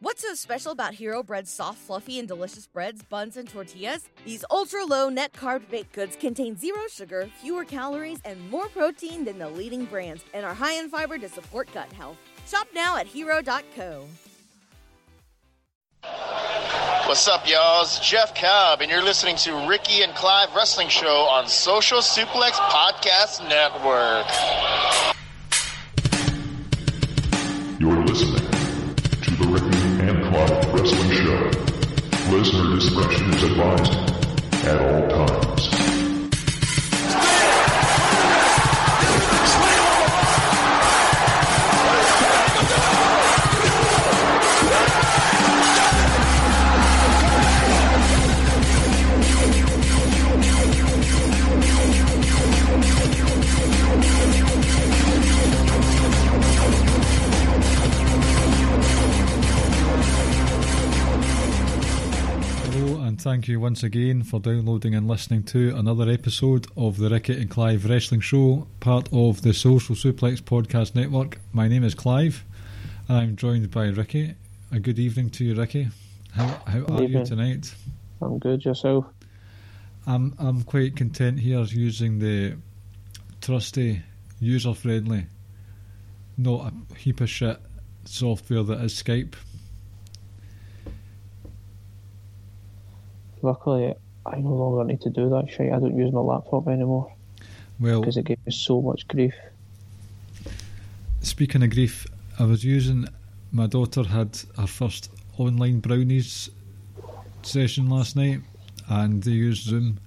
What's so special about Hero Bread's soft, fluffy, and delicious breads, buns, and tortillas? These ultra low net carb baked goods contain zero sugar, fewer calories, and more protein than the leading brands, and are high in fiber to support gut health. Shop now at hero.co. What's up, y'all? It's Jeff Cobb, and you're listening to Ricky and Clive Wrestling Show on Social Suplex Podcast Network. Discretion is advised at all times. Thank you once again for downloading and listening to another episode of the Ricky and Clive Wrestling Show, part of the Social Suplex Podcast Network. My name is Clive, and I'm joined by Ricky. A good evening to you, Ricky. How, how are you tonight? I'm good. Yourself? I'm I'm quite content here using the trusty, user friendly, not a heap of shit software that is Skype. Luckily, I no longer need to do that shit. I don't use my laptop anymore Well, because it gave me so much grief. Speaking of grief, I was using my daughter had her first online brownies session last night, and they used Zoom,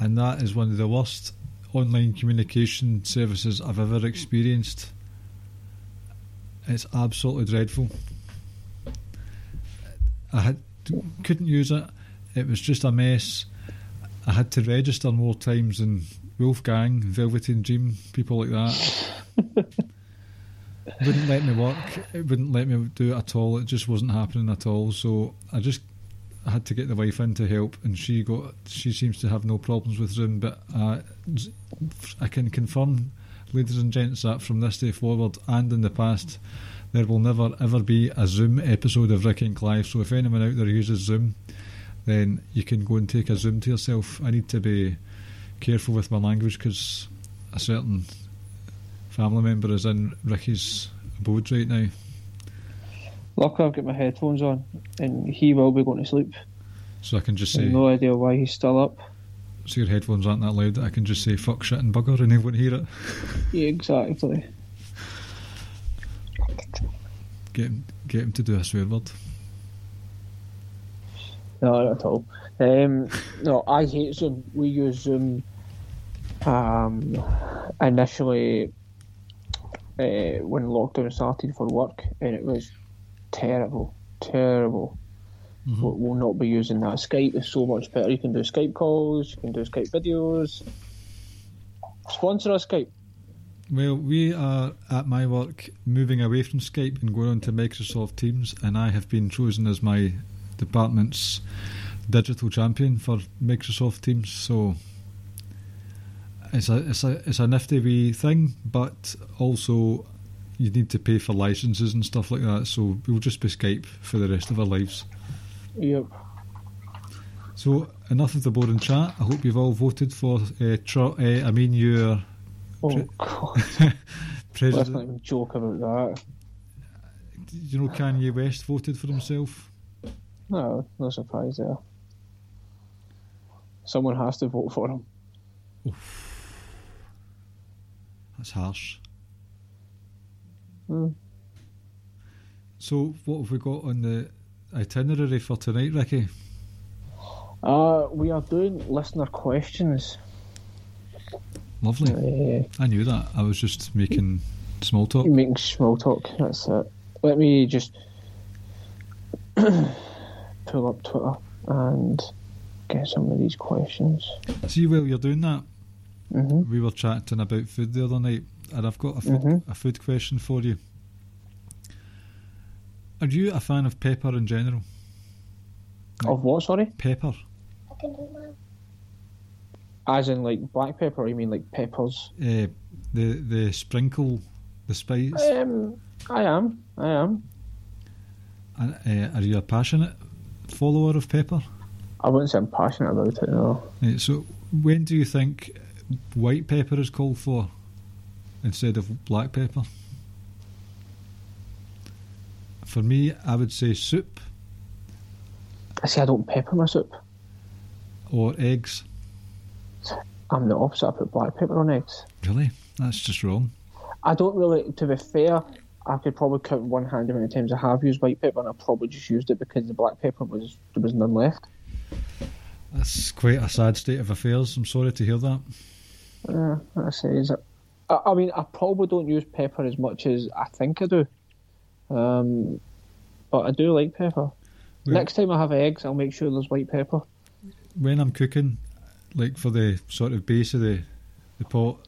and that is one of the worst online communication services I've ever experienced. It's absolutely dreadful. I had couldn't use it. It was just a mess. I had to register more times than Wolfgang, Velveteen Dream, people like that wouldn't let me work. It wouldn't let me do it at all. It just wasn't happening at all. So I just I had to get the wife in to help, and she got. She seems to have no problems with Zoom, but uh, I can confirm, ladies and gents, that from this day forward and in the past, there will never ever be a Zoom episode of Rick and Clive. So if anyone out there uses Zoom, then you can go and take a Zoom to yourself. I need to be careful with my language because a certain family member is in Ricky's abode right now. Luckily, I've got my headphones on, and he will be going to sleep. So I can just say, no idea why he's still up. so your headphones aren't that loud that I can just say fuck, shit, and bugger and he won't hear it. Yeah, exactly. Get him, get him to do a swear word. No, not at all. Um, no, I hate Zoom. We use Zoom um, initially uh, when lockdown started for work, and it was terrible, terrible. Mhm. We'll, we'll not be using that. Skype is so much better. You can do Skype calls, you can do Skype videos. Sponsor us, Skype. Well, we are at my work moving away from Skype and going on to Microsoft Teams, and I have been chosen as my department's digital champion for Microsoft Teams. So it's a it's a it's a nifty wee thing, but also you need to pay for licenses and stuff like that. So we'll just be Skype for the rest of our lives. Yep. So enough of the boring chat. I hope you've all voted for uh, tr- uh, I mean your Oh Pre- God, let's not president. even joke about that. You know, Kanye West voted for himself. No, no surprise there. Someone has to vote for him. That's harsh. Hmm. So, what have we got on the itinerary for tonight, Ricky? Uh, we are doing listener questions. Lovely. Uh, I knew that. I was just making small talk. making small talk. That's it. Let me just pull up Twitter and get some of these questions. See, while you're doing that, hmm we were chatting about food the other night, and I've got a food, Mhm. a food question for you. Are you a fan of pepper in general? Of what? Sorry. Pepper. As in like black pepper? Or you mean like peppers? Uh, the the sprinkle, the spice. Um, I am. I am. Uh, are you a passionate follower of pepper? I wouldn't say I'm passionate about it. No. Right, so when do you think white pepper is called for instead of black pepper? For me, I would say soup I see. I don't pepper my soup. or eggs. I'm the opposite. I put black pepper on eggs. Really? That's just wrong. I don't really. To be fair, I could probably count one hand how many times I have used white pepper, and I probably just used it because the black pepper was there was none left. That's quite a sad state of affairs. I'm sorry to hear that. Uh, I say is it. I, I mean, I probably don't use pepper as much as I think I do. Um, but I do like pepper. Next time I have eggs, I'll make sure there's white pepper. When I'm cooking, like for the sort of base of the, the pot,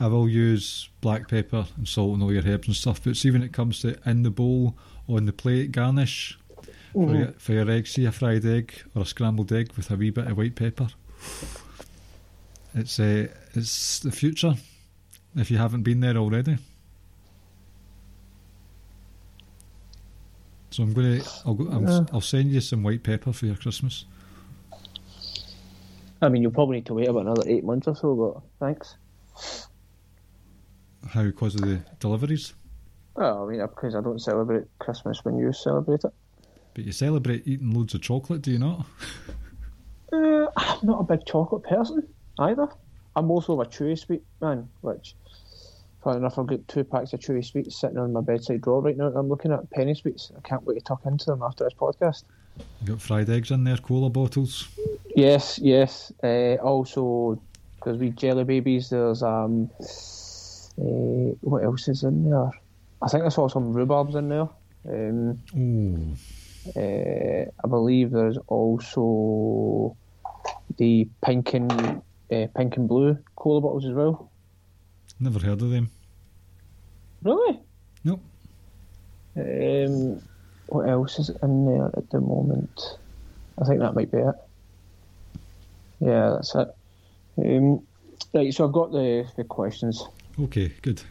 I will use black pepper and salt and all your herbs and stuff. But see when it comes to in the bowl on the plate garnish for, your, for your egg, see a fried egg or a scrambled egg with a wee bit of white pepper. It's uh, it's the future. If you haven't been there already. So I'm gonna I'll go, I'm, Yeah. I'll send you some white pepper for your Christmas. I mean, you'll probably need to wait about another eight months or so, but thanks. How because of the deliveries? Well, I mean, because I don't celebrate Christmas when you celebrate it. But you celebrate eating loads of chocolate, do you not? Uh, I'm not a big chocolate person either. I'm also a chewy sweet man, which, funny enough, I've got two packs of chewy sweets sitting on my bedside drawer right now. I'm looking at penny sweets. I can't wait to tuck into them after this podcast. You got fried eggs in there, cola bottles. Yes, yes. Uh, also, there's wee jelly babies. There's um, what else is in there? I think I saw some rhubarbs in there. Um, Oh, Uh, I believe there's also the pink and uh, pink and blue cola bottles as well. never heard of them. Really? Nope. Um, what else is in there at the moment? I think that might be it. Yeah, that's it. Um, right, so I've got the, the questions. Okay, good.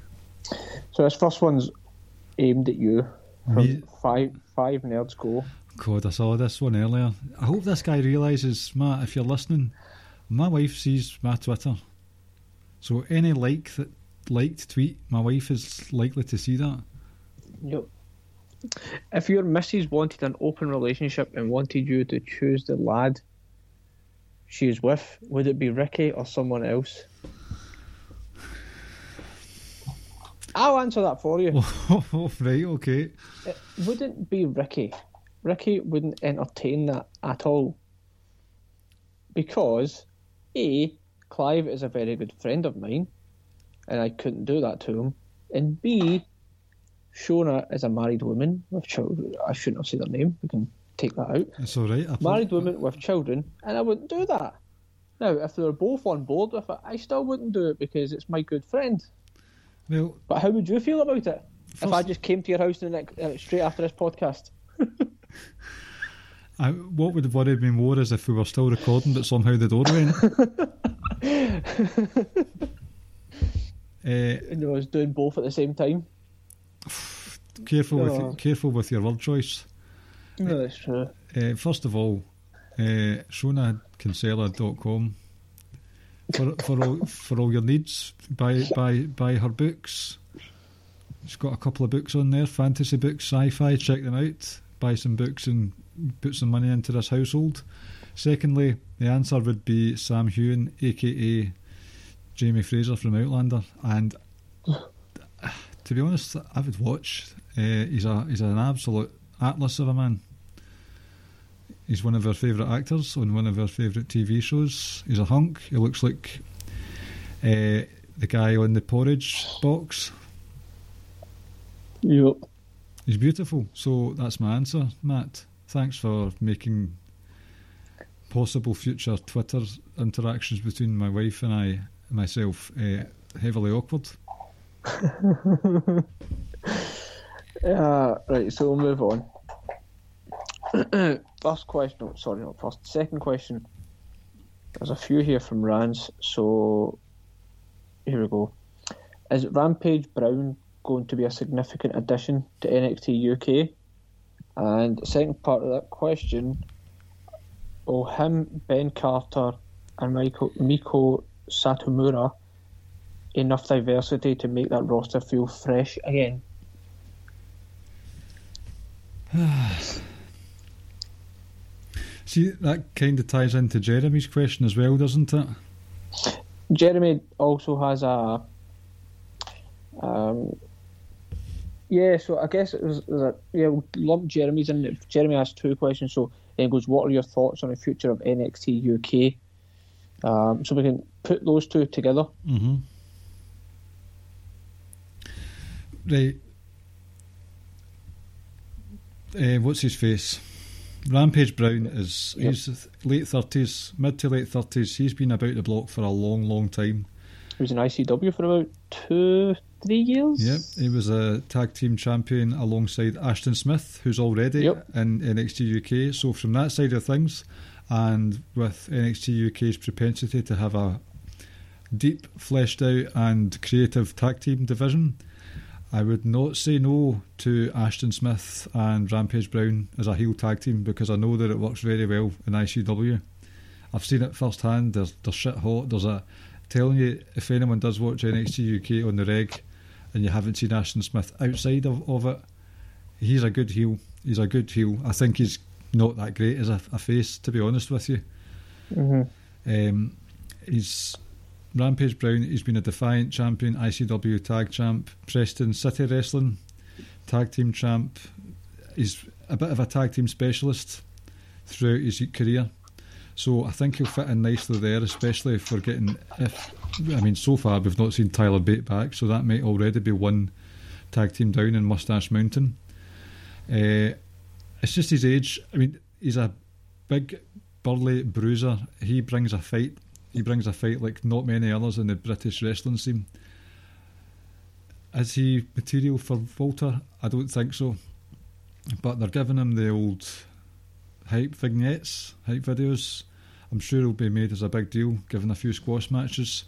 So this first one's aimed at you. From Me- five five nerds go. God, I saw this one earlier. I hope this guy realises, Matt, if you're listening, my wife sees my Twitter. So any like that liked tweet, my wife is likely to see that. Yep. If your missus wanted an open relationship and wanted you to choose the lad she is with, would it be Ricky or someone else? I'll answer that for you. Right, okay. It wouldn't be Ricky. Ricky wouldn't entertain that at all. Because, A, Clive is a very good friend of mine, and I couldn't do that to him. And B, Shona is a married woman with children. I shouldn't have said her name. We can take that out. That's all right. I thought- Married woman with children, and I wouldn't do that. Now, if they were both on board with it, I still wouldn't do it because it's my good friend. Well, But how would you feel about it? if I just came to your house the next, uh, straight after this podcast? I, what would have worried me more is if we were still recording, but somehow the door went. uh, And I was doing both at the same time. careful with Oh. careful with your word choice. No, that's true. Uh, first of all, uh, ShonaKinsella.com for for all for all your needs. Buy buy buy her books. She's got a couple of books on there, fantasy books, sci-fi. Check them out. Buy some books and put some money into this household. Secondly, the answer would be Sam Heughan, aka Jamie Fraser from Outlander, and to be honest, I would watch. Uh, he's a he's an absolute atlas of a man. He's one of our favourite actors on one of our favourite TV shows. He's a hunk. He looks like uh, the guy on the porridge box. Yep. He's beautiful. So that's my answer, Matt. Thanks for making possible future Twitter interactions between my wife and I, myself, uh, heavily awkward. Uh, right, so we'll move on. First question, oh, sorry, not first. Second question. There's a few here from Rans, so here we go. Is Rampage Brown going to be a significant addition to NXT UK? And the second part of that question, will him, Ben Carter, and Michael, Meiko Satomura enough diversity to make that roster feel fresh again? See, that kind of ties into Jeremy's question as well, doesn't it? Jeremy also has a. Um, yeah, so I guess it was, it was a, yeah, we'll lump Jeremy's in. Jeremy asked two questions. So he goes, "What are your thoughts on the future of NXT UK?" Um, so we can put those two together. Mm-hmm. Right. Uh, what's his face? Rampage Brown is Yep. he's late thirties, mid to late thirties. He's been about the block for a long, long time. He was in ICW for about two, three years. Yep, he was a tag team champion alongside Ashton Smith, who's already Yep. in NXT UK. So from that side of things, and with NXT UK's propensity to have a deep, fleshed out, and creative tag team division, I would not say no to Ashton Smith and Rampage Brown as a heel tag team because I know that it works very well in ICW. I've seen it firsthand. There's there's shit hot. There's a telling you if anyone does watch NXT UK on the reg and you haven't seen Ashton Smith outside of, of it, he's a good heel. He's a good heel. I think he's not that great as a, a face, to be honest with you. hmm Um, he's Rampage Brown. He's been a Defiant champion, ICW tag champ, Preston City Wrestling tag team champ. He's a bit of a tag team specialist throughout his career. So I think he'll fit in nicely there, especially for getting. If I mean, so far we've not seen Tyler Bate back, so that might already be one tag team down in Mustache Mountain. Uh, it's just his age. I mean, he's a big, burly bruiser. He brings a fight. He brings a fight like not many others in the British wrestling scene. Is he material for Walter? I don't think so. But they're giving him the old hype vignettes, hype videos. I'm sure it'll be made as a big deal, given a few squash matches.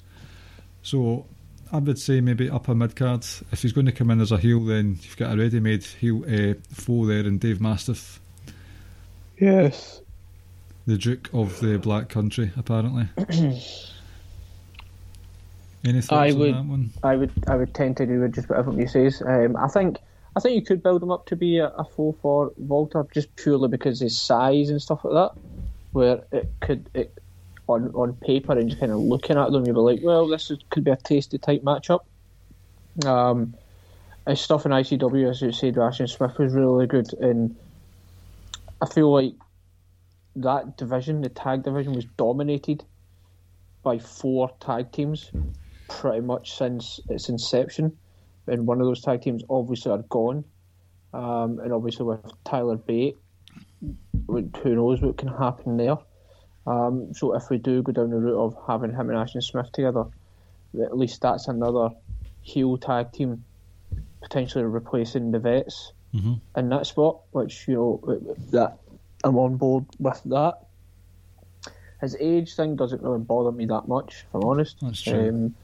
So I would say maybe upper mid card. If he's going to come in as a heel, then you've got a ready-made heel uh, foe there in Dave Mastiff, Yes. The Duke of the Black Country, apparently. Any thoughts I on would- that one? I would I would tend to agree with just what everybody says. Um, I think I think you could build him up to be a, a four for Walter just purely because his size and stuff like that. Where it could it on on paper and just kind of looking at them, you'd be like, well, this is, could be a tasty type matchup. Um, his stuff in ICW, as you said, Ashton Smith was really good, and I feel like that division, the tag division, was dominated by four tag teams pretty much since its inception. And one of those tag teams obviously are gone. Um, and obviously with Tyler Bate, who knows what can happen there. Um, so if we do go down the route of having him and Ashton Smith together, at least that's another heel tag team potentially replacing the vets hmm in that spot, which you know that I'm on board with that. His age thing doesn't really bother me that much, if I'm honest. That's true. Um,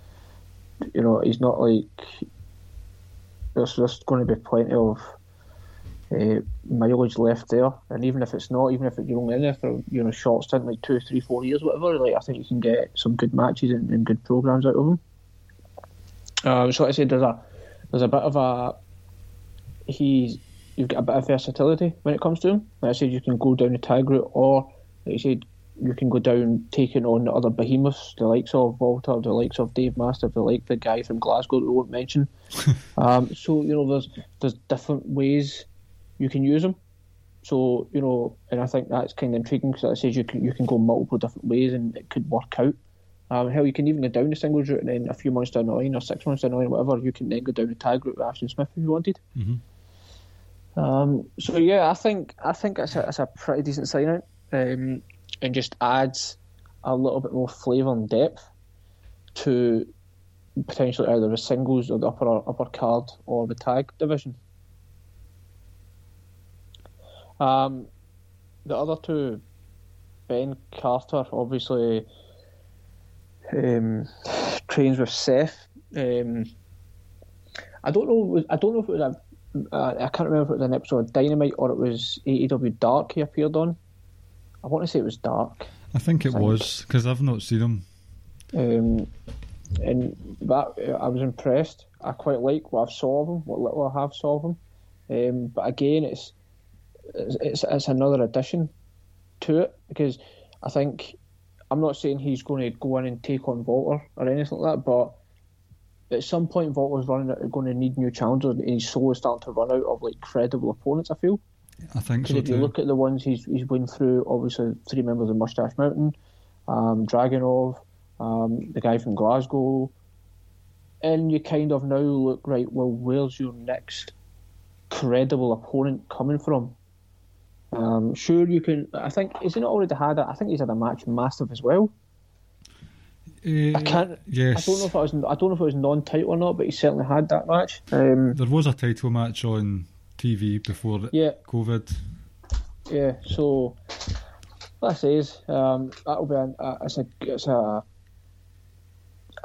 you know, he's not like there's just going to be plenty of uh, mileage left there, and even if it's not, even if you're only in there for you know short stint, like two, three, four years, whatever, like I think you can get some good matches and, and good programs out of him. Um, so like I said there's a there's a bit of a he's you've got a bit of versatility when it comes to him. Like I said, you can go down the tag route, or like you said, you can go down taking on the other behemoths, the likes of Walter, the likes of Dave Mastiff, the like the guy from Glasgow that we won't mention. um, so you know, there's there's different ways you can use them. So you know, and I think that's kind of intriguing because like I said you can you can go multiple different ways and it could work out. Um, hell, you can even go down the singles route and then a few months down the line or six months down the line, whatever, you can then go down the tag route with Ashton Smith if you wanted. Mhm. Um, so yeah, I think I think it's a, it's a pretty decent sign out, um, and just adds a little bit more flavour and depth to potentially either the singles or the upper upper card or the tag division. Um, the other two, Ben Carter, obviously um, trains with Seth. Um, I don't know. I don't know if it was a uh, I can't remember if it was an episode of Dynamite or it was AEW Dark he appeared on. I want to say it was Dark. I think it Think. was because I've not seen him. Um, and that I was impressed. I quite like what I've saw of him, what little I have saw of him. Um, but again, it's, it's it's it's another addition to it because I think I'm not saying he's going to go in and take on Walter or anything like that, but at some point Walter's running out, going to need new challenges, and he's slowly starting to run out of like credible opponents. I feel. I think so if you too. look at the ones he's he's been through, obviously three members of Mustache Mountain, um, Dragunov, um, the guy from Glasgow, and you kind of now look right. Well, where's your next credible opponent coming from? Um, sure, you can. I think isn't it already had? A, I think he's had a match Mastiff as well. I Uh, can't. Yes, I don't know if it was. I don't know if it was non-title or not, but he certainly had that match. Um, there was a title match on TV before yeah, COVID. Yeah, so that says um, that'll be a, a, it's a it's a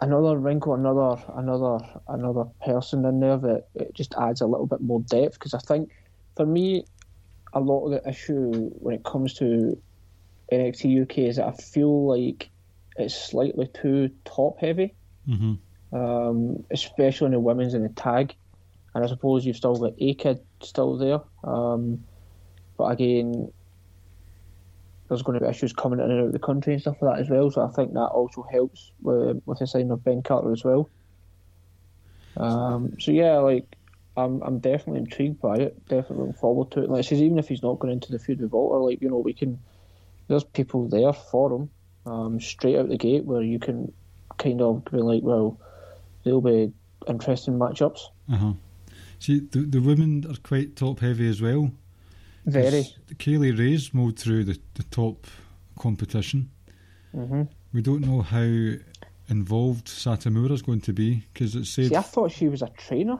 another wrinkle, another another another person in there that it just adds a little bit more depth. Because I think for me, a lot of the issue when it comes to NXT UK is that I feel like it's slightly too top heavy, hmm um, especially in the women's and the tag. And I suppose you've still got A Kid still there. Um, but again, there's going to be issues coming in and out of the country and stuff like that as well. So I think that also helps with, with the signing of Ben Carter as well. Um, so yeah, like I'm I'm definitely intrigued by it. Definitely looking forward to it. Like I says, even if he's not going into the feud with Walter, like you know, we can. There's people there for him um, straight out the gate where you can kind of be like, well, there'll be interesting matchups. Uh-huh. See, the, the women are quite top heavy as well. Very. Kay Lee Ray's moved through the, the top competition. hmm We don't know how involved Satomura's going to be because it said See, I thought she was a trainer.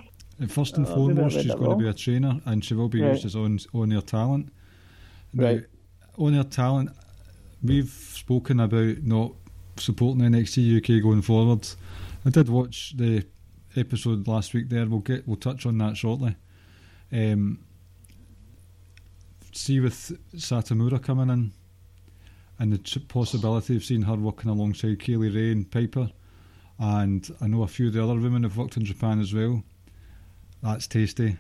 first and uh, foremost she's going to be a trainer and she will be Right. used as on on talent. Now, Right. on air talent, we've spoken about not supporting NXT UK going forward. I did watch the episode last week. There, we'll get we'll touch on that shortly. Um, see with Satomura coming in, and the possibility of seeing her working alongside Kay Lee Ray and Piper, and I know a few of the other women have worked in Japan as well. That's tasty.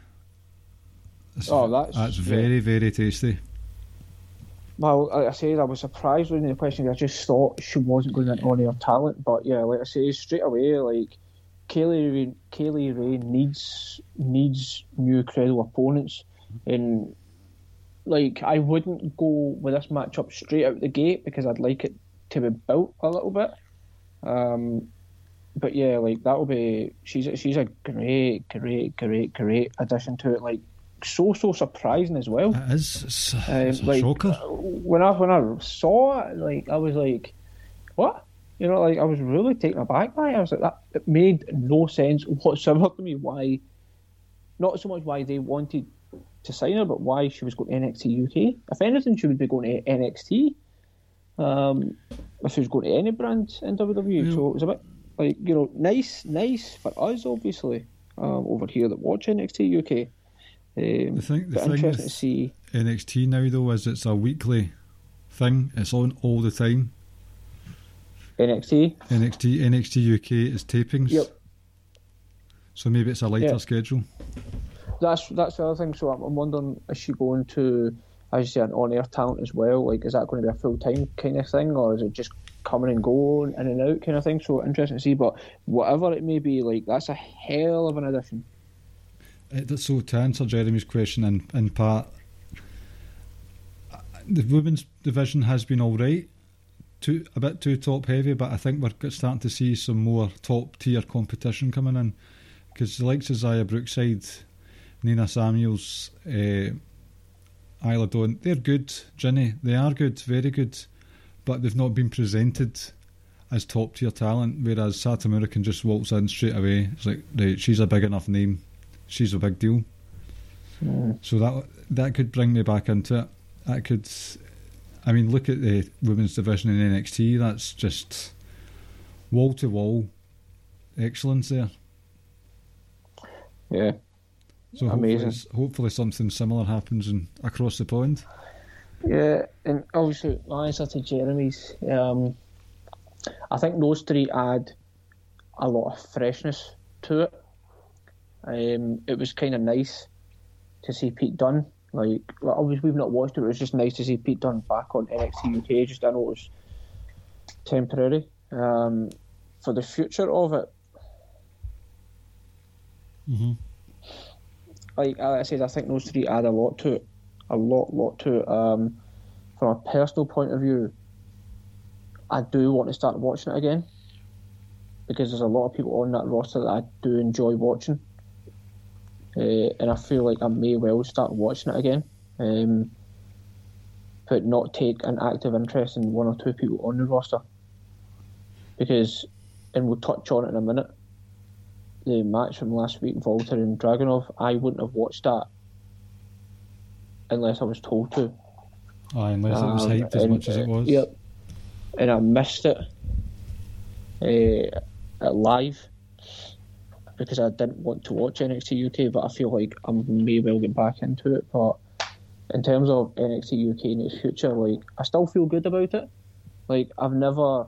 That's, Oh, that's- that's yeah. very very tasty. Well, like I said, I was surprised when the question. I just thought she wasn't going into on air talent, but yeah, like I say, straight away, like Kaylee, Ray- Kay Lee Ray needs needs new credible opponents, and like I wouldn't go with this matchup straight out the gate because I'd like it to be built a little bit. Um, but yeah, like that'll be she's she's a great, great, great, great addition to it. Like so, so surprising as well. It is. It's, Um, it's a like shocker. when I when I saw it, like I was like, "What?" You know, like I was really taken aback by it. I was like, "That it made no sense whatsoever to me. Why? Not so much why they wanted to sign her, but why she was going to NXT UK. If anything, she would be going to NXT. Um, if she was going to any brand in WWE, Yeah. so it was a bit like you know, nice, nice for us, obviously, um, over here that watch NXT UK. Um, The thing, the thing interesting to see. NXT now though is it's a weekly thing. It's on all the time. NXT. NXT NXT UK is tapings. Yep. So maybe it's a lighter Yeah. schedule. That's that's the other thing. So I'm, I'm wondering, is she going to, as you say, an on-air talent as well? Like, is that going to be a full-time kind of thing, or is it just coming and going, in and out kind of thing? So interesting to see. But whatever it may be, like that's a hell of an addition. It, so to answer Jeremy's question in, in part, the women's division has been all right. Too, a bit too top heavy, but I think we're starting to see some more top tier competition coming in. Because the likes of Xia Brookside, Nina Samuels, uh, Isla Dawn, they're good, Jinny. They are good, very good, but they've not been presented as top tier talent. Whereas Satomura can just waltz in straight away. It's like, right, she's a big enough name, she's a big deal. So that that could bring me back into it. That could, I mean, look at the women's division in NXT. That's just wall to wall excellence there. Yeah. So hopefully, Amazing. hopefully something similar happens in, across the pond. Yeah, and obviously my answer to Jeremy's, um, I think those three add a lot of freshness to it. Um, it was kind of nice to see Pete Dunne. Like, like, obviously we've not watched it, but it was just nice to see Pete Dunne back on NXT UK. Just I know it was temporary. Um, for the future of it, Mhm. like I said, I think those three add a lot to it, a lot, lot to it. Um, from a personal point of view, I do want to start watching it again because there's a lot of people on that roster that I do enjoy watching, uh, and I feel like I may well start watching it again, um, but not take an active interest in one or two people on the roster because, and we'll touch on it in a minute the match from last week, Walter and Dragunov, I wouldn't have watched that unless I was told to. Aye, unless it was Um, hyped as and, much as it uh, was. Yep. And I missed it uh, live because I didn't want to watch NXT UK, but I feel like I may well get back into it. But in terms of NXT UK in its future, like I still feel good about it. Like I've never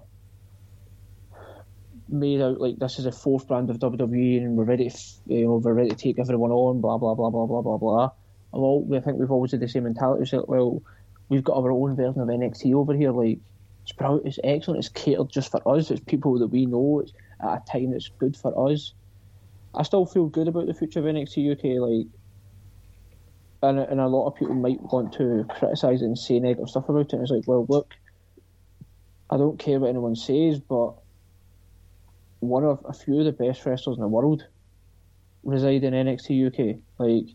made out like this is a fourth brand of WWE and we're ready to, you know, we're ready to take everyone on, blah blah blah blah blah blah blah. Well, I think we've always had the same mentality. So, well, we've got our own version of NXT over here. Like it's it's excellent. It's catered just for us. It's people that we know. It's at a time that's good for us. I still feel good about the future of NXT UK. Like, and and a lot of people might want to criticise and say negative stuff about it. And it's like, well, look, I don't care what anyone says, but one of a few of the best wrestlers in the world reside in NXT UK. Like,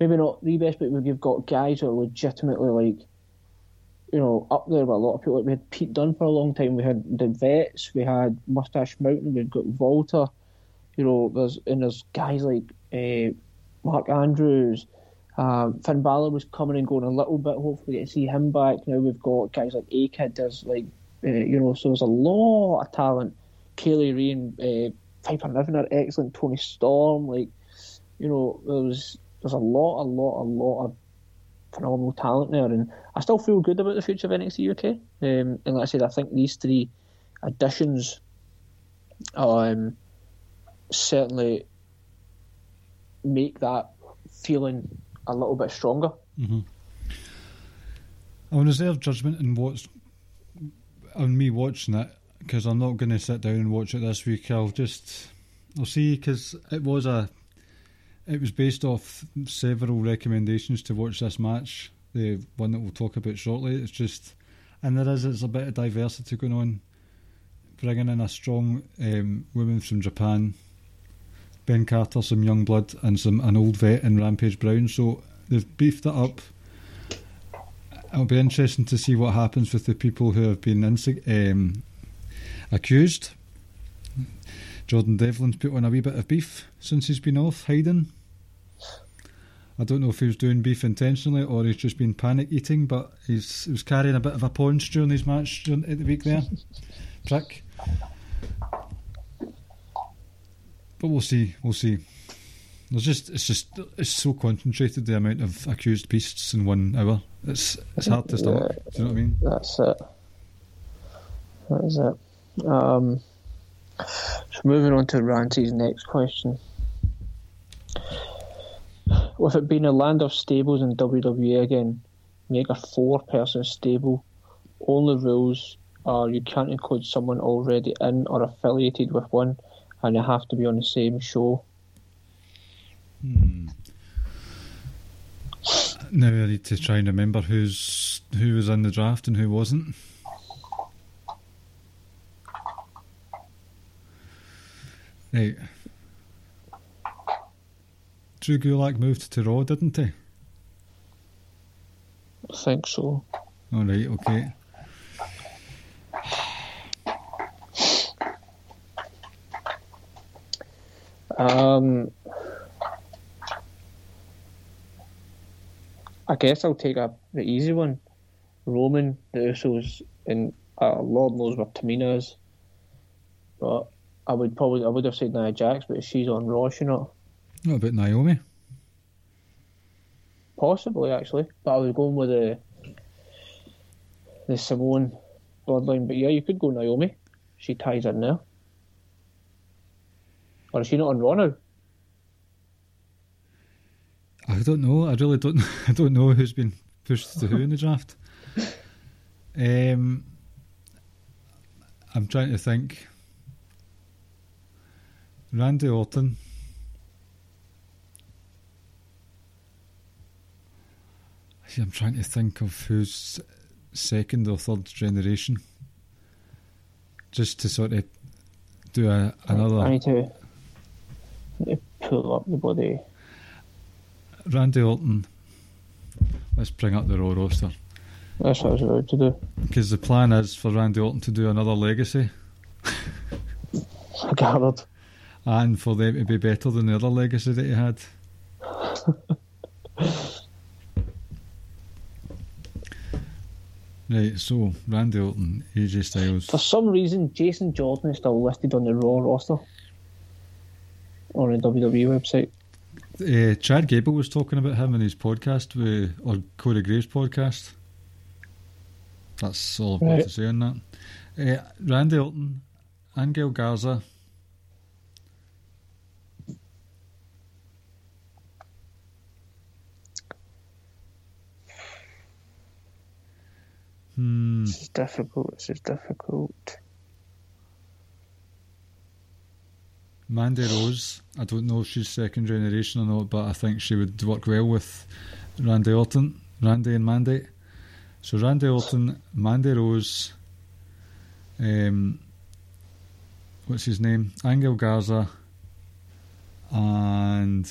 maybe not the best, but we've got guys who are legitimately like, you know, up there with a lot of people. We had Pete Dunne for a long time. We had the Vets. We had Mustache Mountain. We've got Walter. You know, there's and there's guys like uh, Mark Andrews. Um, Finn Balor was coming and going a little bit. Hopefully, to see him back. Now we've got guys like A Kid. There's like, uh, you know, so there's a lot of talent. Kay Lee Ray and uh, Piper Niven are excellent. Toni Storm, like, you know, there's there's a lot, a lot, a lot of phenomenal talent there, and I still feel good about the future of NXT UK. Um, and like I said, I think these three additions um, certainly make that feeling a little bit stronger. I'll reserve judgment and what's on me watching it because I'm not going to sit down and watch it this week. I'll just I'll see because it was a it was based off several recommendations to watch this match. The one that we'll talk about shortly. It's just and there is it's a bit of diversity going on, bringing in a strong um, woman from Japan. Ben Carter, some young blood, and some an old vet in Rampage Brown. So they've beefed it up it'll be interesting to see what happens with the people who have been inse- um, accused. Jordan Devlin's put on a wee bit of beef since he's been off hiding. I don't know if he was doing beef intentionally or he's just been panic eating, but he's he was carrying a bit of a paunch during his match during at the week there. Prick. But we'll see. We'll see. There's just it's just it's so concentrated the amount of accused beasts in one hour. It's it's hard to stomach. Do you know what I mean? That's it. That is it. Um, so moving on to Rancy's next question. With it being a land of stables in WWE again, make a four person stable. Only rules are you can't include someone already in or affiliated with one, and they have to be on the same show. Hmm. Now I need to try and remember who's who was in the draft and who wasn't. Right. Drew Gulak moved to Raw, didn't he? I think so. All right, okay. Um, I guess I'll take a the easy one. Roman, the Usos, and uh, Lord knows where Tamina is. But I would probably I would have said Nia Jax, but she's on Raw, she not. What about Naomi? possibly actually, but I was going with the the Samoan bloodline. But yeah, you could go Naomi. She ties in there. Or is she not on Raw now? I don't know. I really don't. I don't know who's been pushed to who in the draft. Um, I'm trying to think. Randy Orton. I'm trying to think of who's second or third generation. Just to sort of do a, another. I need to, I need to pull up the body. Randy Orton. Let's bring up the Raw roster. That's what I was about to do. Because the plan is for Randy Orton to do another legacy I gathered. and for them to be better than the other legacy that he had. right, so Randy Orton, AJ Styles. For some reason, Jason Jordan is still listed on the Raw roster on the WWE website. Uh, Chad Gable was talking about him in his podcast, with, or Corey Graves' podcast. That's all I've got Right. to say on that. Uh, Randy Orton, Angel Garza. Hmm. This is difficult. This is difficult. Mandy Rose, I don't know if she's second generation or not, but I think she would work well with Randy Orton, Randy and Mandy. So Randy Orton, Mandy Rose, um, what's his name? Angel Garza, and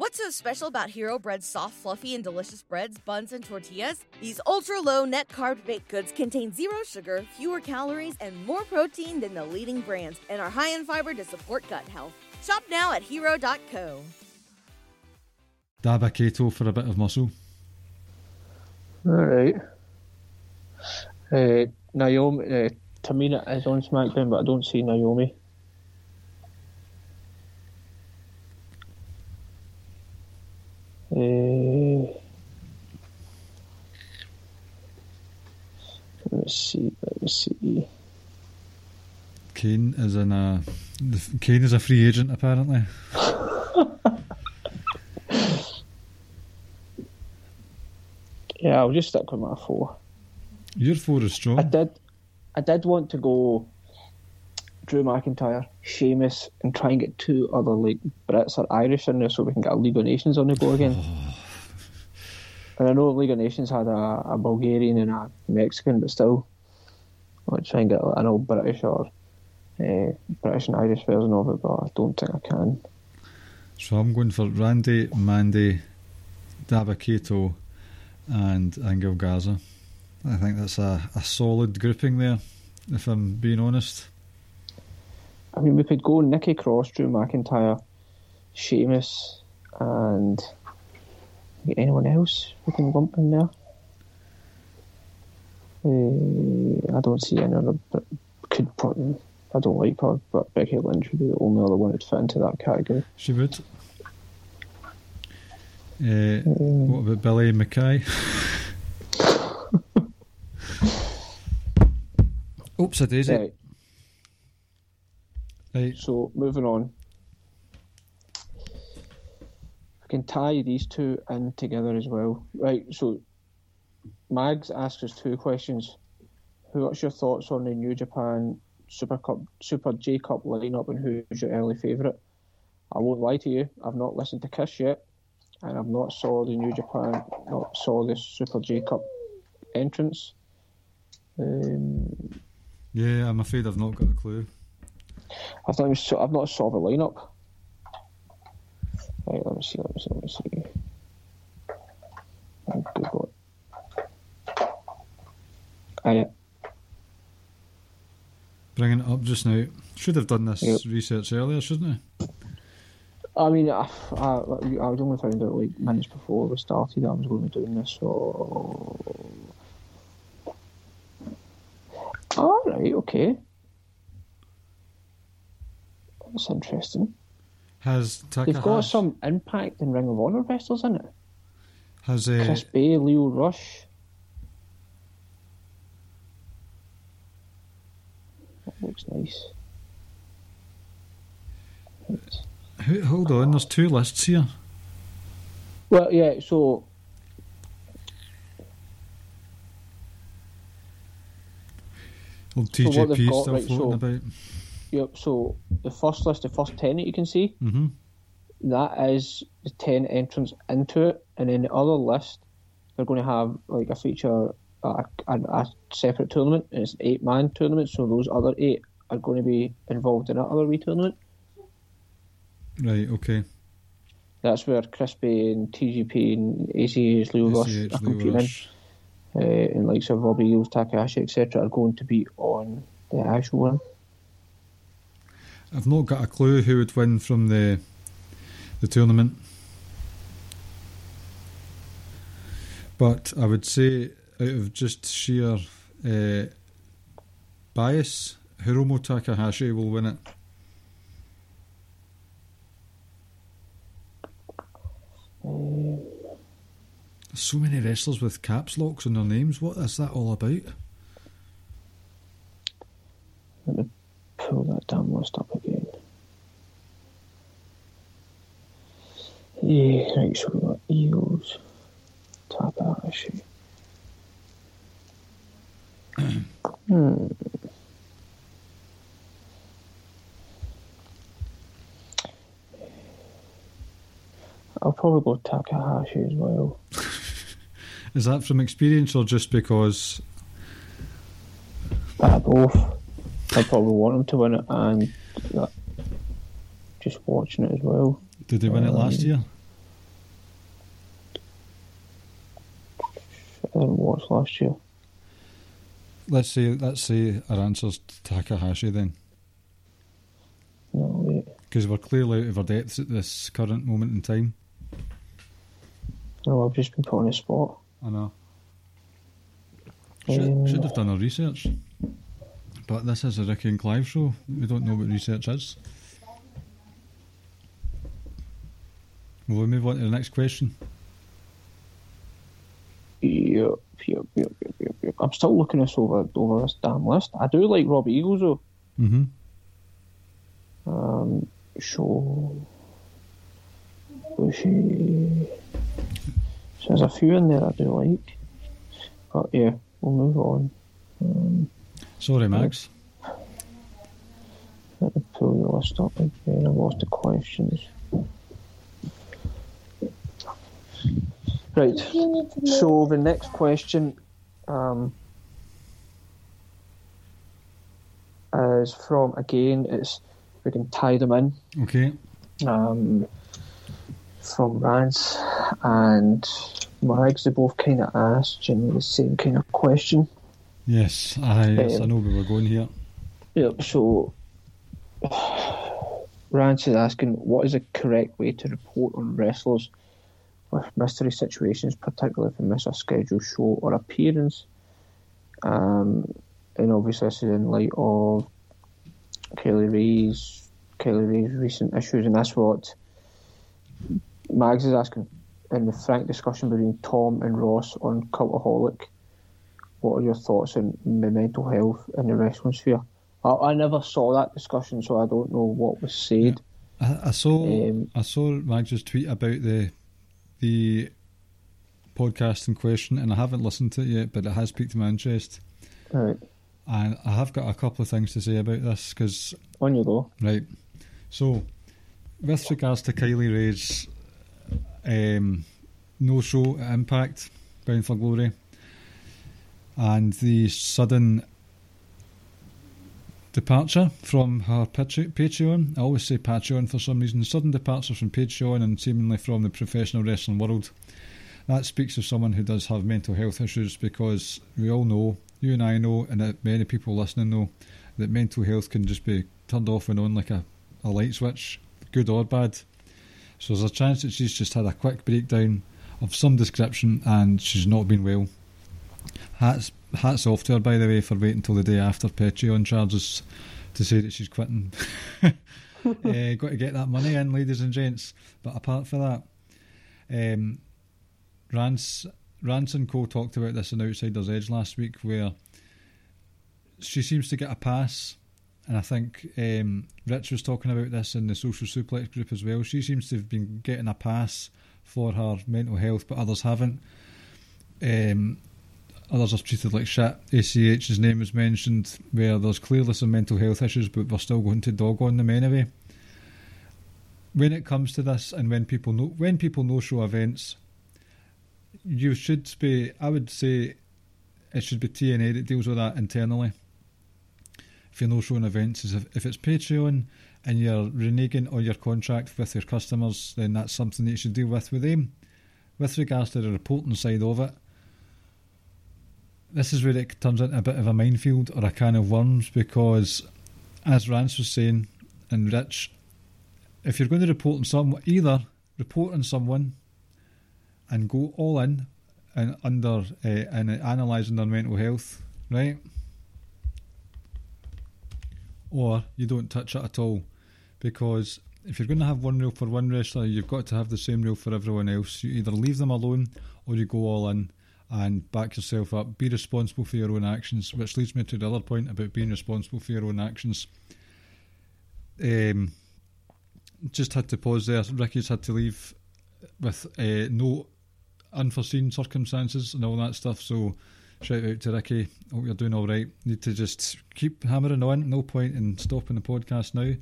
What's so special about Hero Bread's soft, fluffy, and delicious breads, buns, and tortillas? These ultra low net carb baked goods contain zero sugar, fewer calories, and more protein than the leading brands, and are high in fiber to support gut health. Shop now at hero.co. Dabba-Kato for a bit of muscle. All right. Uh, Naomi, uh, Tamina is on SmackDown, but I don't see Naomi. Uh, let me see. Let me see. Kane is in a. Kane is a free agent apparently. Yeah, I'll just stick with my four. Your four is strong. I did, I did want to go Drew McIntyre, Sheamus, and try and get two other like Brits or Irish in there so we can get a League of Nations on the go again. and I know League of Nations had a, a Bulgarian and a Mexican, but still, I to try and get an old British or uh, British and Irish version of it, but I don't think I can. So I'm going for Randy, Mandy, Dabba-Kato, and Angel Garza. I think that's a, a solid grouping there, if I'm being honest. I mean, we could go Nikki Cross, Drew McIntyre, Sheamus, and anyone else we can lump in there. Uh, I don't see any other. But could probably. I don't like her, but Becky Lynch would be the only other one who'd fit into that category. She would. Uh, what about Billy Mackay? Oops, I daisy. Right. Right. So moving on. We can tie these two in together as well. Right, so Mags asks us two questions. What's your thoughts on the New Japan Super Cup, Super J Cup lineup, and who's your early favourite? I won't lie to you, I've not listened to Kiss yet, and I've not saw the New Japan, not saw the Super J Cup entrance. Um, Yeah, I'm afraid I've not got a clue. I've not, even saw, I've not saw the lineup. Right, let me see, let me see, let me see. Oh, I'll Google it. Yeah. Bringing it up just now. Should have done this Yep. research earlier, shouldn't I? I mean, I, I, I only found out like minutes before we started that I was going to be doing this, so. Alright, okay. That's interesting. Has They've got some Impact in Ring of Honor wrestlers in it. has uh, Chris Bey, Leo Rush. That looks nice. Right. Hold on, there's two lists here. Well, yeah, so Old So TJP got, still right, floating so- about. Yep. So the first list, the first ten that you can see, hmm that is the ten entrants into it, and then the other list, they're going to have like a feature, a, a, a separate tournament, and it's an eight-man tournament. So those other eight are going to be involved in that other wee tournament. Right, okay. That's where Chris Bey and TJP and ACH Leo Rush are competing, uh, and like so Robbie Eagles, Takahashi, etc., are going to be on the actual one. I've not got a clue who would win from the the tournament. But I would say out of just sheer uh, bias, Hiromu Takahashi will win it. So many wrestlers with caps locks on their names. What is that all about? Pull that list up again. Yeah, right, so we've got Eagles, Takahashi. hmm. I'll probably go Takahashi as well. Is that from experience or just because? Uh, both. I probably want them to win it and just watching it as well. Did they win it last Um, year? I didn't watch last year. Let's see. let's see our answer's to Takahashi then, No, wait. because we're clearly out of our depths at this current moment in time. No, I've just been put on a spot. I know. Should, Um, should have done our research. But this is a Ricky and Clive show. We don't know what research is. Will we move on to the next question? Yep, yep, yep, yep, yep, yep. I'm still looking this over over this damn list. I do like Robbie Eagles though. Mm-hmm. Um, so Bushi. So there's a few in there I do like, but yeah, we'll move on. Um, Sorry, Max. let me pull the list up again. I lost the questions. Right. So the next question um, is from again. It's we can tie them in Okay. um, from Rance and Mags. They both kind of asked generally the same kind of question. Yes, I, yes, I know where we're going here. Yep. So Rance is asking, what is the correct way to report on wrestlers with mystery situations, particularly if they miss a scheduled show or appearance? Um, and obviously, this is in light of Kylie Rae's Kylie Rae's recent issues, and that's what Mags is asking in the frank discussion between Tom and Ross on Cultaholic. What are your thoughts on the mental health in the wrestling sphere? I, I never saw that discussion, so I don't know what was said. I, I saw Um, I saw Mags's tweet about the the podcast in question, and I haven't listened to it yet, but it has piqued my interest. Right. And I have got a couple of things to say about this because, On you go. right, so with regards to Kylie Rae's um, no show at Impact, Bound for Glory, and the sudden departure from her Patre- Patreon. I always say Patreon for some reason. Sudden departure from Patreon and seemingly from the professional wrestling world. That speaks of someone who does have mental health issues because we all know, you and I know, and many people listening know, that mental health can just be turned off and on like a, a light switch, good or bad. So there's a chance that she's just had a quick breakdown of some description and she's not been well. Hats hats off to her, by the way, for waiting until the day after Patreon charges to say that she's quitting. uh, got to get that money in, ladies and gents. But apart from that, um, Rance, Rance and Co talked about this in Outsider's Edge last week, where she seems to get a pass. And I think um, Rich was talking about this in the Social Suplex group as well. She seems to have been getting a pass for her mental health, but others haven't. Um, Oh, others are treated like shit. ACH's name was mentioned, where there's clearly some mental health issues, but we're still going to dog on them anyway. When it comes to this, and when people know when people no show events, you should be. I would say it should be TNA that deals with that internally. If you're no showing events, is if, if it's Patreon and you're reneging on your contract with your customers, then that's something that you should deal with with them. With regards to the reporting side of it, this is where it turns into a bit of a minefield or a can of worms because, as Rance was saying, and Rich, if you're going to report on someone, either report on someone and go all in and under uh, and analysing their mental health, right? Or you don't touch it at all because if you're going to have one rule for one wrestler, you've got to have the same rule for everyone else. You either leave them alone or you go all in and back yourself up. Be responsible for your own actions, which leads me to the other point about being responsible for your own actions. Um, just had to pause there. Ricky's had to leave with uh, no unforeseen circumstances and all that stuff. So shout out to Ricky. Hope you're doing all right. Need to just keep hammering on. No point in stopping the podcast now.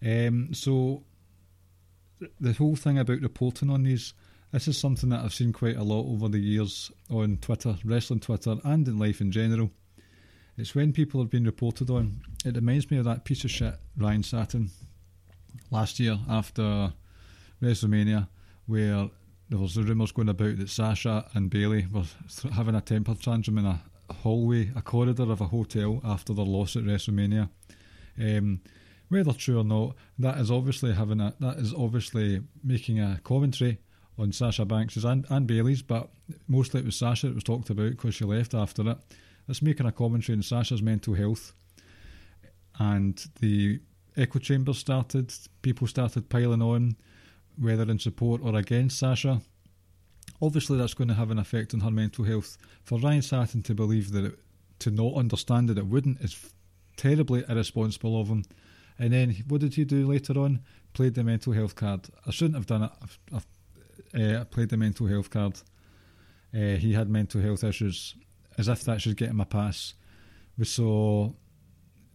Um, so the whole thing about reporting on these, this is something that I've seen quite a lot over the years on Twitter, wrestling Twitter, and in life in general. It's when people have been reported on. It reminds me of that piece of shit Ryan Satin last year after WrestleMania, where there was the rumours going about that Sasha and Bayley were having a temper tantrum in a hallway, a corridor of a hotel after their loss at WrestleMania. Um, whether true or not, that is obviously having a that is obviously making a commentary on Sasha Banks' and, and Bayley's, but mostly it was Sasha that was talked about because she left after it. It's making a commentary on Sasha's mental health, and the echo chamber started. People started piling on, whether in support or against Sasha. Obviously, that's going to have an effect on her mental health. For Ryan Satin to believe that it, to not understand that it wouldn't is terribly irresponsible of him. And then what did he do later on? Played the mental health card. I shouldn't have done it. I've, I've uh, played the mental health card. Uh, he had mental health issues, as if that should get him a pass. We saw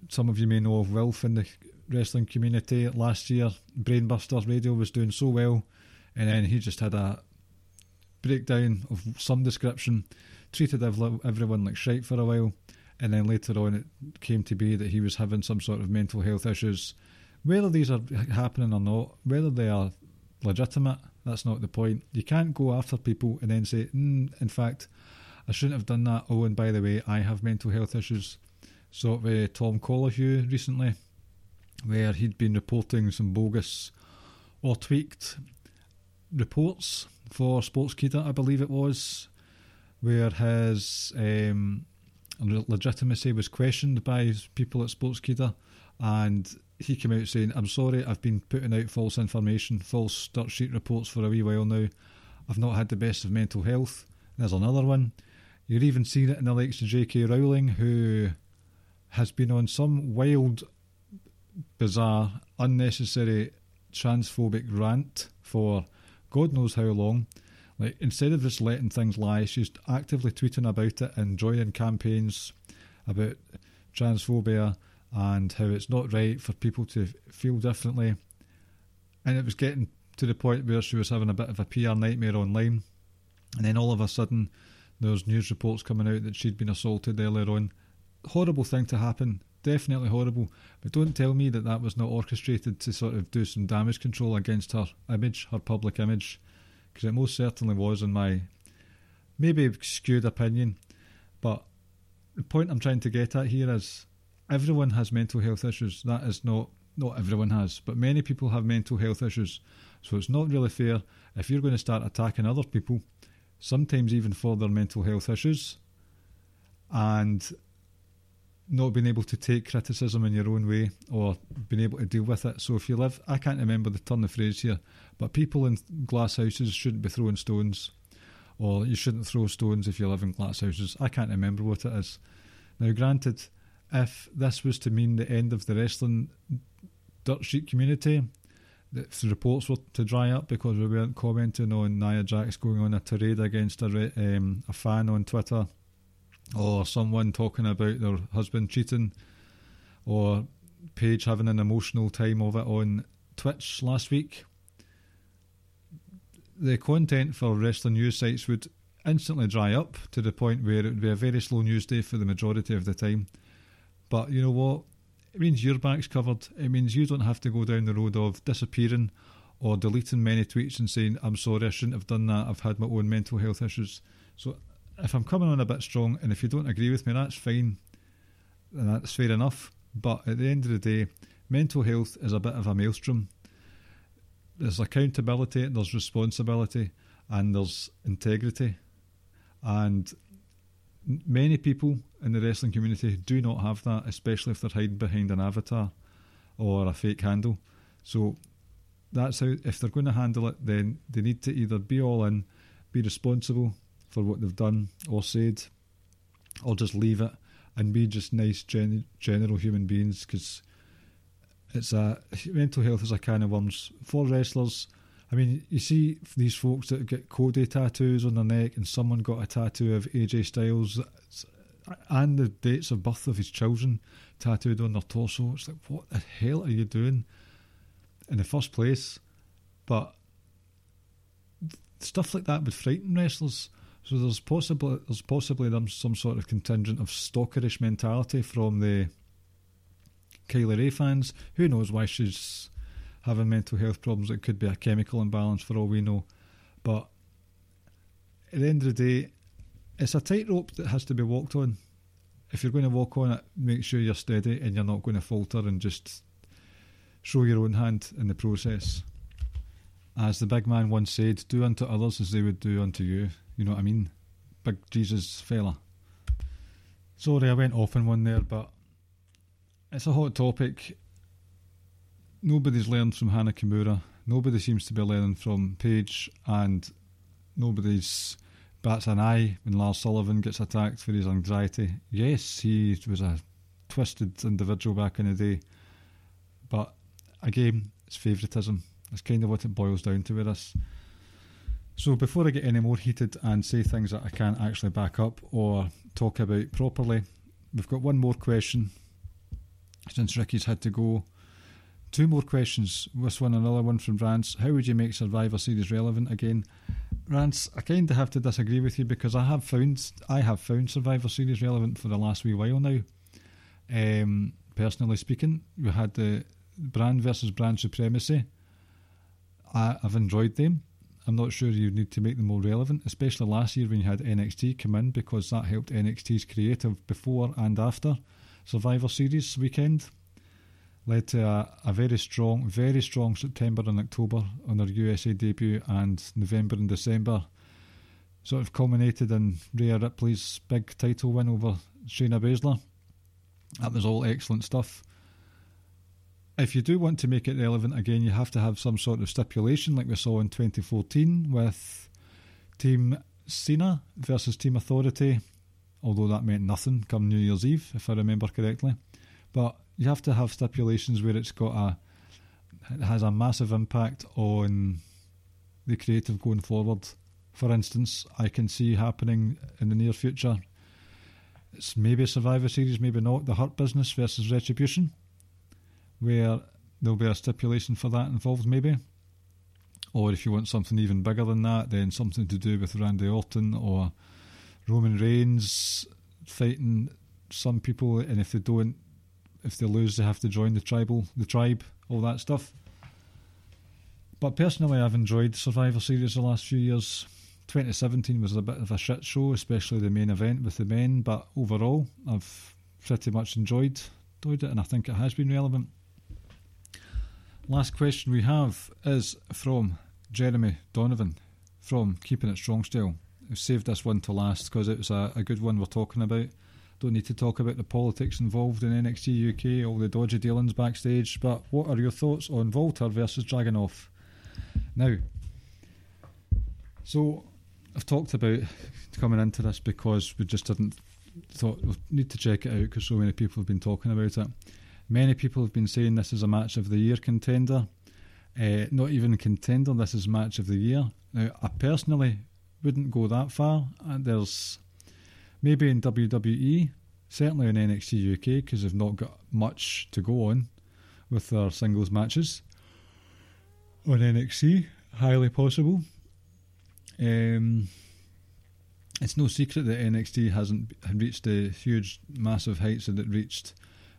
some of you may know of Wilf in the wrestling community last year. Brainbusters Radio was doing so well, and then he just had a breakdown of some description, treated everyone like shite for a while, and then later on it came to be that he was having some sort of mental health issues. Whether these are happening or not, whether they are legitimate, that's not the point. You can't go after people and then say, mm, in fact, I shouldn't have done that. Oh, and by the way, I have mental health issues. So, uh, Tom Colohue recently, where he'd been reporting some bogus or tweaked reports for Sportskeeda, I believe it was, where his um, legitimacy was questioned by people at Sportskeeda, and he came out saying, "I'm sorry, I've been putting out false information, false dirt sheet reports for a wee while now. I've not had the best of mental health." There's another one. You're even seeing it in the likes of J.K. Rowling, who has been on some wild, bizarre, unnecessary transphobic rant for God knows how long. Like instead of just letting things lie, she's actively tweeting about it and joining campaigns about transphobia and how it's not right for people to feel differently. And it was getting to the point where she was having a bit of a PR nightmare online. And then all of a sudden, there's news reports coming out that she'd been assaulted earlier on. Horrible thing to happen, definitely horrible. But don't tell me that that was not orchestrated to sort of do some damage control against her image, her public image, because it most certainly was, in my maybe skewed opinion. But the point I'm trying to get at here is everyone has mental health issues. That is not not everyone has, but many people have mental health issues. So it's not really fair if you're going to start attacking other people, sometimes even for their mental health issues, and not being able to take criticism in your own way or being able to deal with it. So if you live, I can't remember the turn of phrase here, but people in glass houses shouldn't be throwing stones, or you shouldn't throw stones if you live in glass houses. I can't remember what it is. Now, granted, if this was to mean the end of the wrestling dirt sheet community, if the reports were to dry up because we weren't commenting on Nia Jax going on a tirade against a, um, a fan on Twitter, or someone talking about their husband cheating, or Paige having an emotional time of it on Twitch last week, the content for wrestling news sites would instantly dry up to the point where it would be a very slow news day for the majority of the time. But you know what? It means your back's covered. It means you don't have to go down the road of disappearing or deleting many tweets and saying, I'm sorry, I shouldn't have done that. I've had my own mental health issues. So if I'm coming on a bit strong and if you don't agree with me, that's fine. And that's fair enough. But at the end of the day, mental health is a bit of a maelstrom. There's accountability, there's responsibility, and there's integrity. And many people in the wrestling community do not have that, especially if they're hiding behind an avatar or a fake handle. So that's how, if they're going to handle it, then they need to either be all in, be responsible for what they've done or said, or just leave it and be just nice, gen- general human beings because it's a mental health is a can of worms for wrestlers. I mean, you see these folks that get Cody tattoos on their neck, and someone got a tattoo of AJ Styles and the dates of birth of his children tattooed on their torso. It's like, what the hell are you doing in the first place? But stuff like that would frighten wrestlers. So there's possibly there's possibly some sort of contingent of stalkerish mentality from the Kylie Rae fans. Who knows why she's having mental health problems? It could be a chemical imbalance for all we know. But at the end of the day, it's a tightrope that has to be walked on. If you're going to walk on it, make sure you're steady and you're not going to falter and just show your own hand in the process. As the big man once said, do unto others as they would do unto you. You know what I mean? Big Jesus fella. Sorry, I went off on one there, but it's a hot topic. Nobody's learned from Hana Kimura. Nobody seems to be learning from Paige, and nobody's bats an eye when Lars Sullivan gets attacked for his anxiety. Yes, he was a twisted individual back in the day, but again, it's favouritism. That's kind of what it boils down to with us. So before I get any more heated and say things that I can't actually back up or talk about properly, we've got one more question since Ricky's had to go. Two more questions. This one, another one from Rance. How would you make Survivor Series relevant again? Rance, I kind of have to disagree with you because I have found I have found Survivor Series relevant for the last wee while now. Um, personally speaking, we had the brand versus brand supremacy. I, I've enjoyed them. I'm not sure you need to make them more relevant, especially last year when you had NXT come in because that helped NXT's creative before and after Survivor Series weekend. Led to a, a very strong, very strong September and October on their USA debut, and November and December sort of culminated in Rhea Ripley's big title win over Shayna Baszler. That was all excellent stuff. If you do want to make it relevant again, you have to have some sort of stipulation, like we saw in 2014 with Team Cena versus Team Authority, although that meant nothing come New Year's Eve, if I remember correctly. But you have to have stipulations where it's got a it has a massive impact on the creative going forward. For instance, I can see happening in the near future. It's maybe a Survivor Series, maybe not. The Hurt Business versus Retribution, where there'll be a stipulation for that involved, maybe. Or if you want something even bigger than that, then something to do with Randy Orton or Roman Reigns fighting some people, and if they don't, if they lose, they have to join the tribal, the tribe, all that stuff. But personally, I've enjoyed Survivor Series the last few years. 2017 was a bit of a shit show, especially the main event with the men. But overall, I've pretty much enjoyed enjoyed it, and I think it has been relevant. Last question we have is from Jeremy Donovan from Keeping It Strong Style. Who saved this one to last because it was a, a good one we're talking about. Don't need to talk about the politics involved in NXT UK, all the dodgy dealings backstage. But what are your thoughts on Walter versus Dragunov? Now, so I've talked about coming into this because we just didn't thought we need to check it out because so many people have been talking about it. Many people have been saying this is a match of the year contender. Uh, not even contender, this is match of the year. Now, I personally wouldn't go that far. And there's maybe in WWE, certainly in NXT UK, because they've not got much to go on with their singles matches. On NXT, highly possible. Um, it's no secret that NXT hasn't reached the huge, massive heights that it reached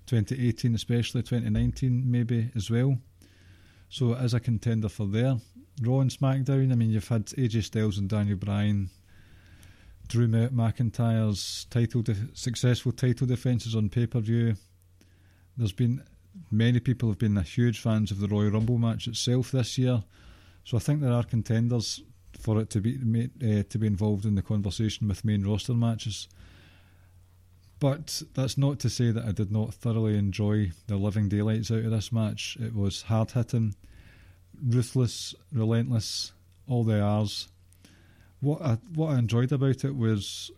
2018, especially 2019, maybe as well. So as a contender for there. Raw and SmackDown, I mean, you've had AJ Styles and Daniel Bryan, Drew McIntyre's title de- successful title defences on pay per view. There's been many people have been huge fans of the Royal Rumble match itself this year, so I think there are contenders for it to be uh, to be involved in the conversation with main roster matches. But that's not to say that I did not thoroughly enjoy the living daylights out of this match. It was hard hitting, ruthless, relentless, all the R's. What I what I enjoyed about it was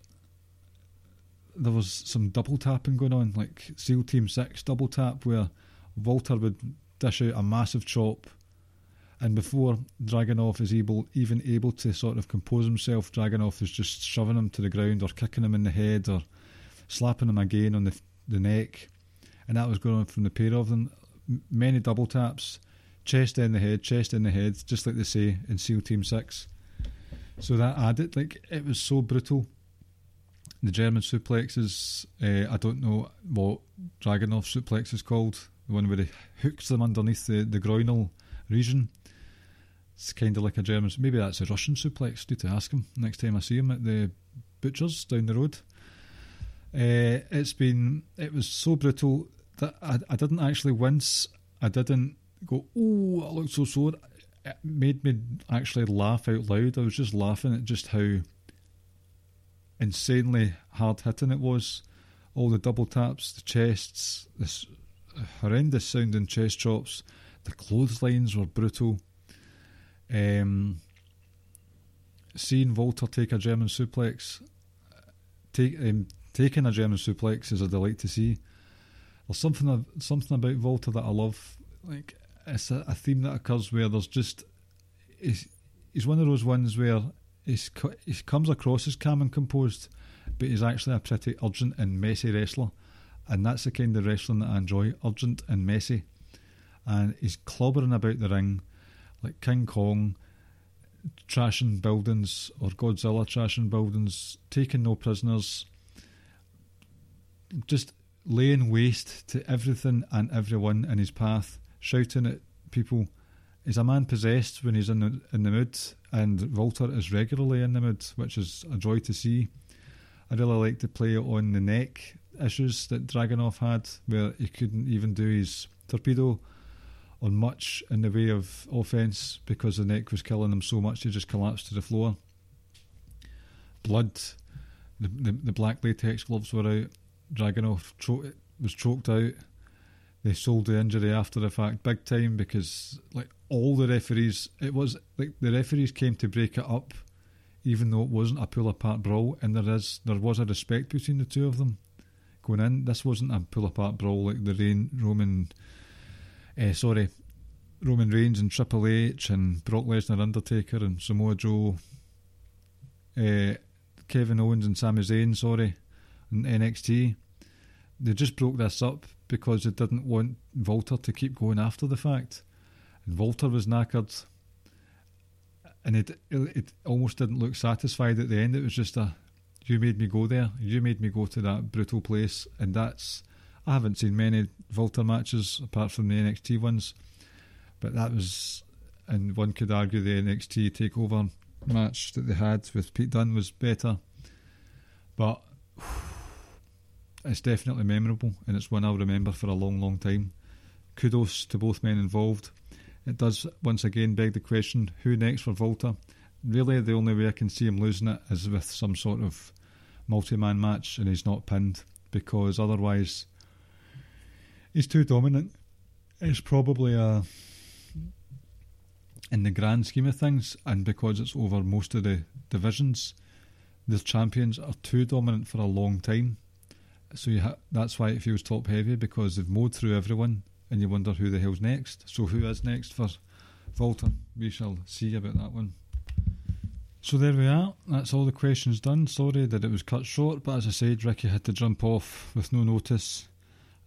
there was some double tapping going on, like SEAL Team Six double tap, where Walter would dish out a massive chop, and before Dragunov is able even able to sort of compose himself, Dragunov is just shoving him to the ground or kicking him in the head or slapping him again on the the neck, and that was going on from the pair of them. Many double taps, chest in the head, chest in the head, just like they say in SEAL Team Six. So that added, like, it was so brutal. The German suplexes, uh, I don't know what Dragunov suplex is called, the one where he hooks them underneath the, the groinal region. It's kind of like a German, maybe that's a Russian suplex. Need to ask him next time I see him at the butchers down the road. Uh, it's been, it was so brutal that I, I didn't actually wince. I didn't go, oh, I look so sore it made me actually laugh out loud. I was just laughing at just how insanely hard hitting it was. All the double taps, the chests, this horrendous sounding chest chops. The clotheslines were brutal. Um, seeing Walter take a German suplex, take um, taking a German suplex is a delight to see. There's something something about Walter that I love. Like it's a, a, theme that occurs where there's just he's, he's one of those ones where he's, he comes across as calm and composed, but he's actually a pretty urgent and messy wrestler, and that's the kind of wrestling that I enjoy: urgent and messy. And he's clobbering about the ring like King Kong, trashing buildings or Godzilla trashing buildings, taking no prisoners, just laying waste to everything and everyone in his path shouting at people. Is a man possessed when he's in the in the mood, and Walter is regularly in the mood, which is a joy to see. I really like to play on the neck issues that Dragunov had, where he couldn't even do his torpedo on much in the way of offence because the neck was killing him so much he just collapsed to the floor. Blood, the the, the black latex gloves were out. Dragunov cho- was choked out they sold the injury after the fact big time because like all the referees it was like the referees came to break it up even though it wasn't a pull apart brawl and there is there was a respect between the two of them going in this wasn't a pull apart brawl like the Rain Roman uh, sorry Roman Reigns and Triple H and Brock Lesnar, Undertaker and Samoa Joe, uh, Kevin Owens and Sami Zayn, sorry, and NXT. They just broke this up because it didn't want Walter to keep going after the fact. And Walter was knackered. And it, it almost didn't look satisfied at the end. It was just a, you made me go there. You made me go to that brutal place. And that's, I haven't seen many Walter matches apart from the NXT ones. But that was, and one could argue the NXT takeover match that they had with Pete Dunne was better. But it's definitely memorable and it's one I'll remember for a long, long time. Kudos to both men involved. It does once again beg the question who next for Walter? Really, the only way I can see him losing it is with some sort of multi man match and he's not pinned because otherwise he's too dominant. It's probably a. In the grand scheme of things, and because it's over most of the divisions, the champions are too dominant for a long time so ha- that's why it feels top heavy because they've mowed through everyone, and you wonder who the hell's next. So who is next for Walter? We shall see about that one. So there we are. That's all the questions done. Sorry that it was cut short, but as I said, Ricky had to jump off with no notice.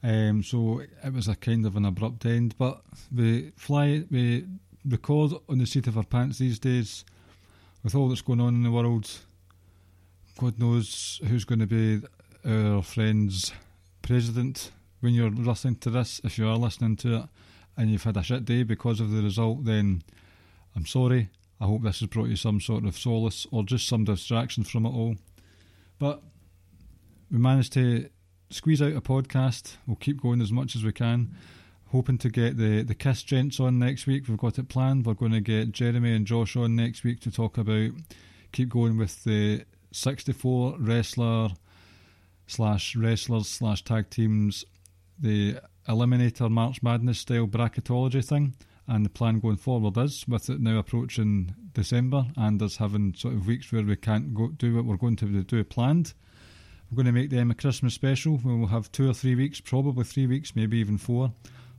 Um, so it was a kind of an abrupt end. But we fly, we record on the seat of our pants these days. With all that's going on in the world, God knows who's going to be our friend's president when you're listening to this. If you are listening to it and you've had a shit day because of the result, then I'm sorry. I hope this has brought you some sort of solace or just some distraction from it all. But we managed to squeeze out a podcast. We'll keep going as much as we can. Hoping to get the, the Kiss Gents on next week. We've got it planned. We're going to get Jeremy and Josh on next week to talk about, keep going with the 64 wrestler slash wrestlers slash tag teams, the Eliminator March Madness style bracketology thing. And the plan going forward is, with it now approaching December and us having sort of weeks where we can't go do what we're going to do planned, we're going to make them a Christmas special. We will have two or three weeks, probably three weeks, maybe even four,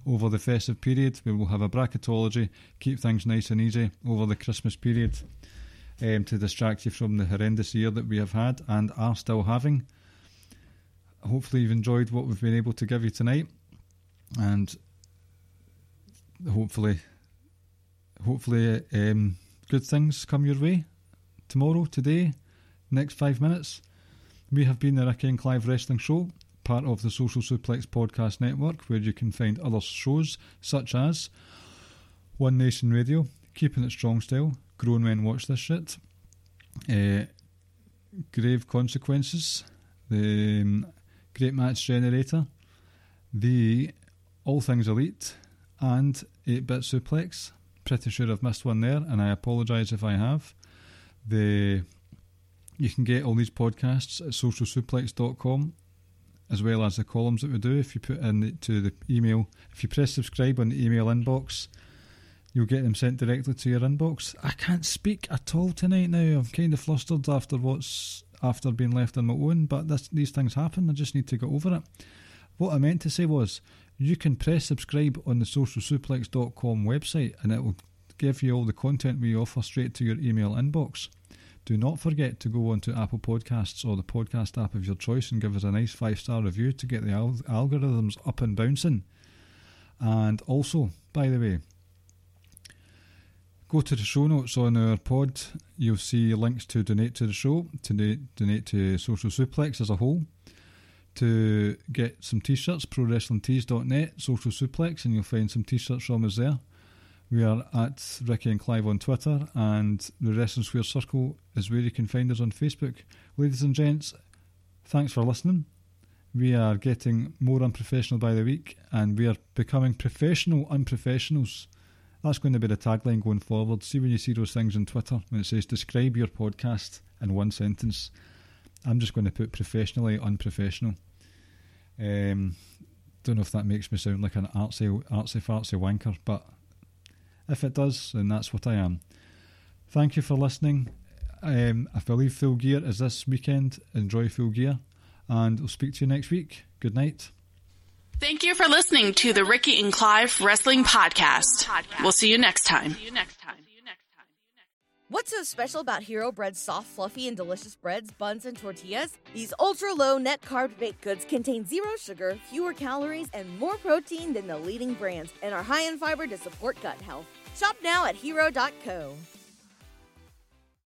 over the festive period. We will have a bracketology, keep things nice and easy over the Christmas period um, to distract you from the horrendous year that we have had and are still having hopefully you've enjoyed what we've been able to give you tonight, and hopefully, hopefully, um, good things come your way tomorrow, today, next five minutes. We have been the Ricky and Clive Wrestling Show, part of the Social Suplex Podcast Network, where you can find other shows such as One Nation Radio, Keeping It Strong Style, Grown Men Watch This Shit, uh, Grave Consequences, the um, Great Match Generator, the All Things Elite, and 8 Bit Suplex. Pretty sure I've missed one there, and I apologise if I have. The You can get all these podcasts at socialsuplex.com as well as the columns that we do. If you put in the, to the email, if you press subscribe on the email inbox, you'll get them sent directly to your inbox. I can't speak at all tonight now. I'm kind of flustered after what's after being left on my own, but this, these things happen. I just need to get over it. What I meant to say was you can press subscribe on the socialsuplex.com website and it will give you all the content we offer straight to your email inbox. Do not forget to go onto Apple Podcasts or the podcast app of your choice and give us a nice five star review to get the al- algorithms up and bouncing. And also, by the way, Go to the show notes on our pod. You'll see links to donate to the show, to donate, donate to Social Suplex as a whole, to get some t shirts, prowrestlingtees.net, Social Suplex, and you'll find some t shirts from us there. We are at Ricky and Clive on Twitter, and the Wrestling Square Circle is where you can find us on Facebook. Ladies and gents, thanks for listening. We are getting more unprofessional by the week, and we are becoming professional unprofessionals. That's going to be the tagline going forward. See when you see those things on Twitter when it says describe your podcast in one sentence. I'm just going to put professionally unprofessional. Um, don't know if that makes me sound like an artsy, artsy fartsy wanker, but if it does, then that's what I am. Thank you for listening. Um, I believe Full Gear is this weekend. Enjoy Full Gear, and I'll speak to you next week. Good night. Thank you for listening to the Ricky and Clive Wrestling Podcast. We'll see you next time. What's so special about Hero Bread's soft, fluffy, and delicious breads, buns, and tortillas? These ultra low net carb baked goods contain zero sugar, fewer calories, and more protein than the leading brands, and are high in fiber to support gut health. Shop now at hero.co.